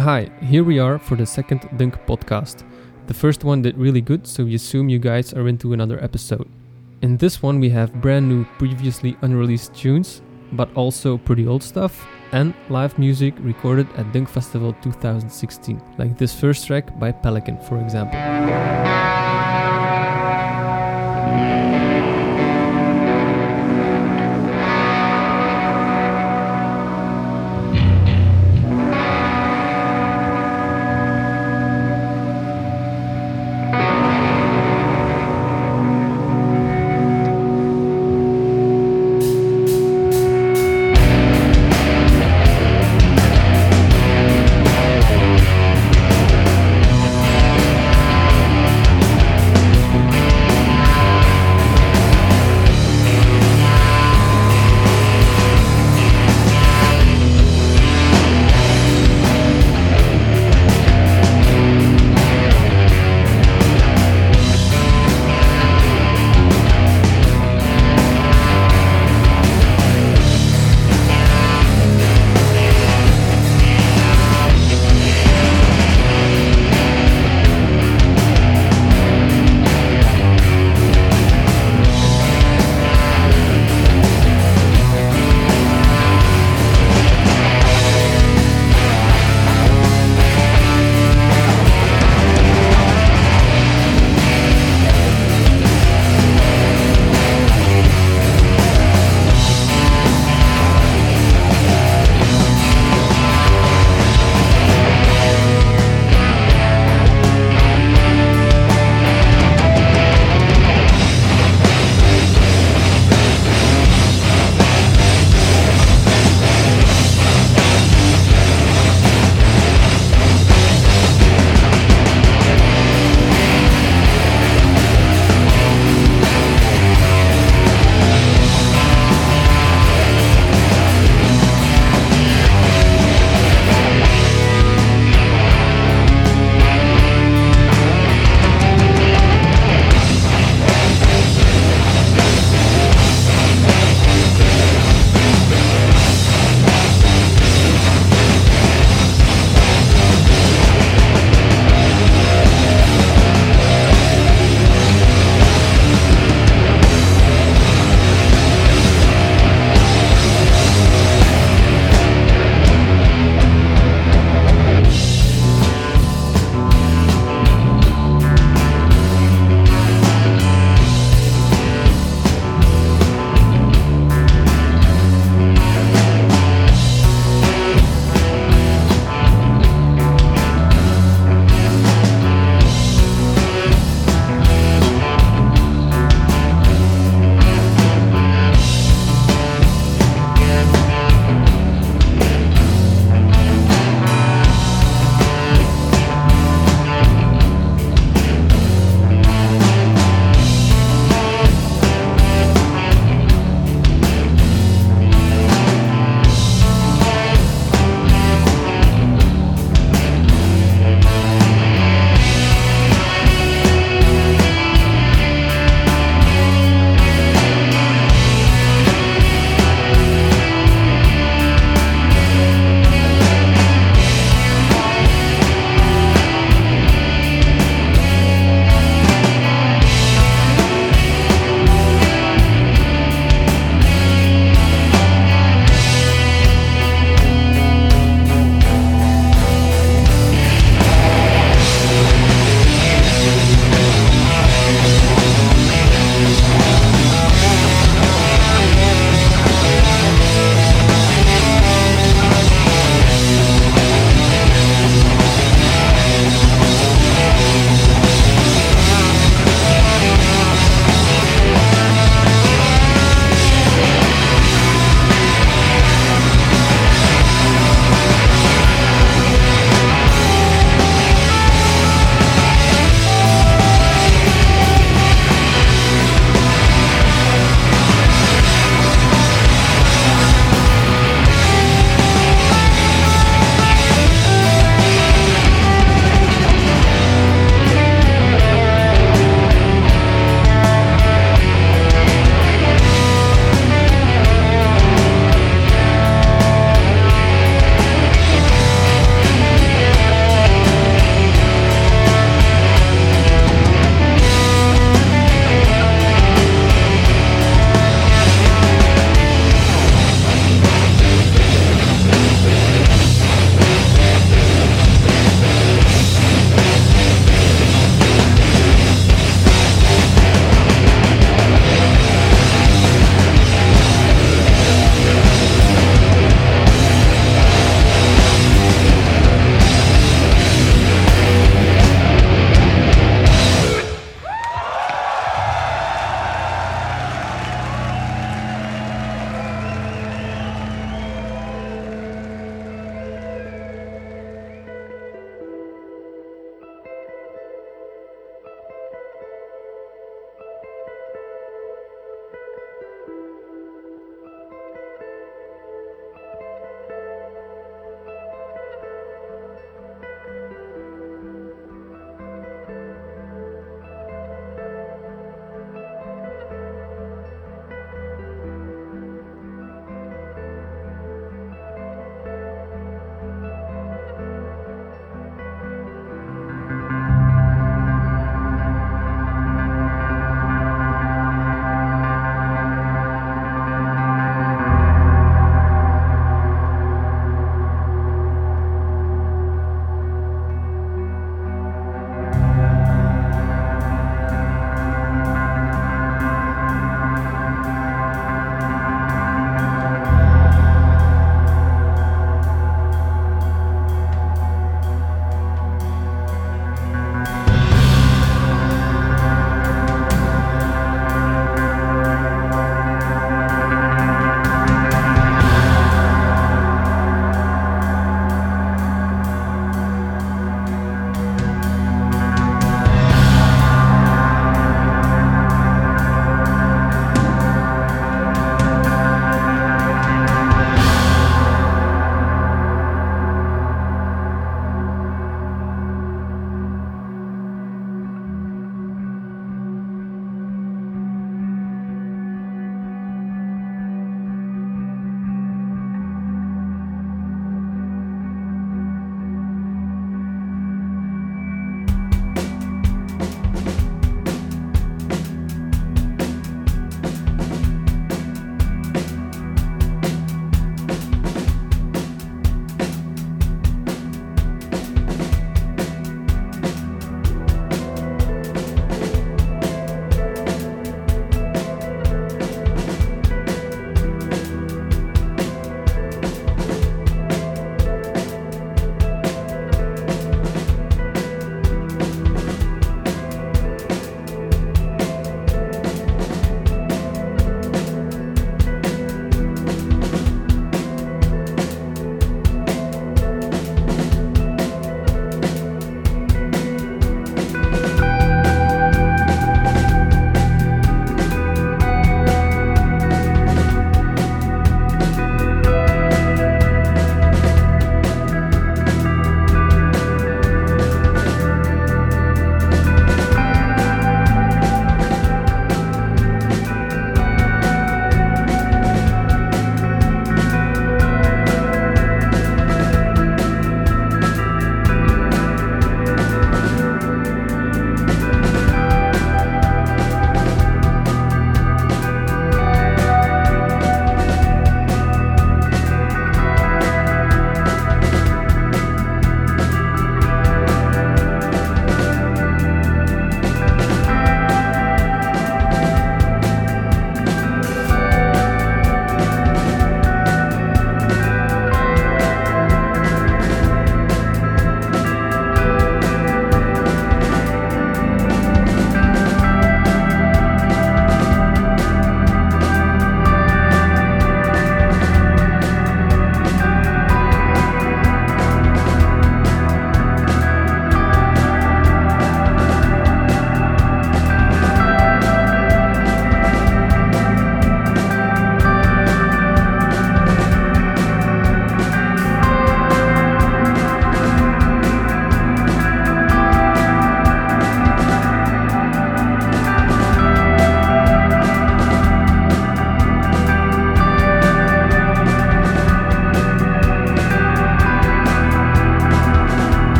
Hi, here we are for the second Dunk podcast. The first one did really good, so we assume you guys are into another episode. In this one, we have brand new, previously unreleased tunes, but also pretty old stuff, and live music recorded at Dunk Festival 2016, like this first track by Pelican, for example.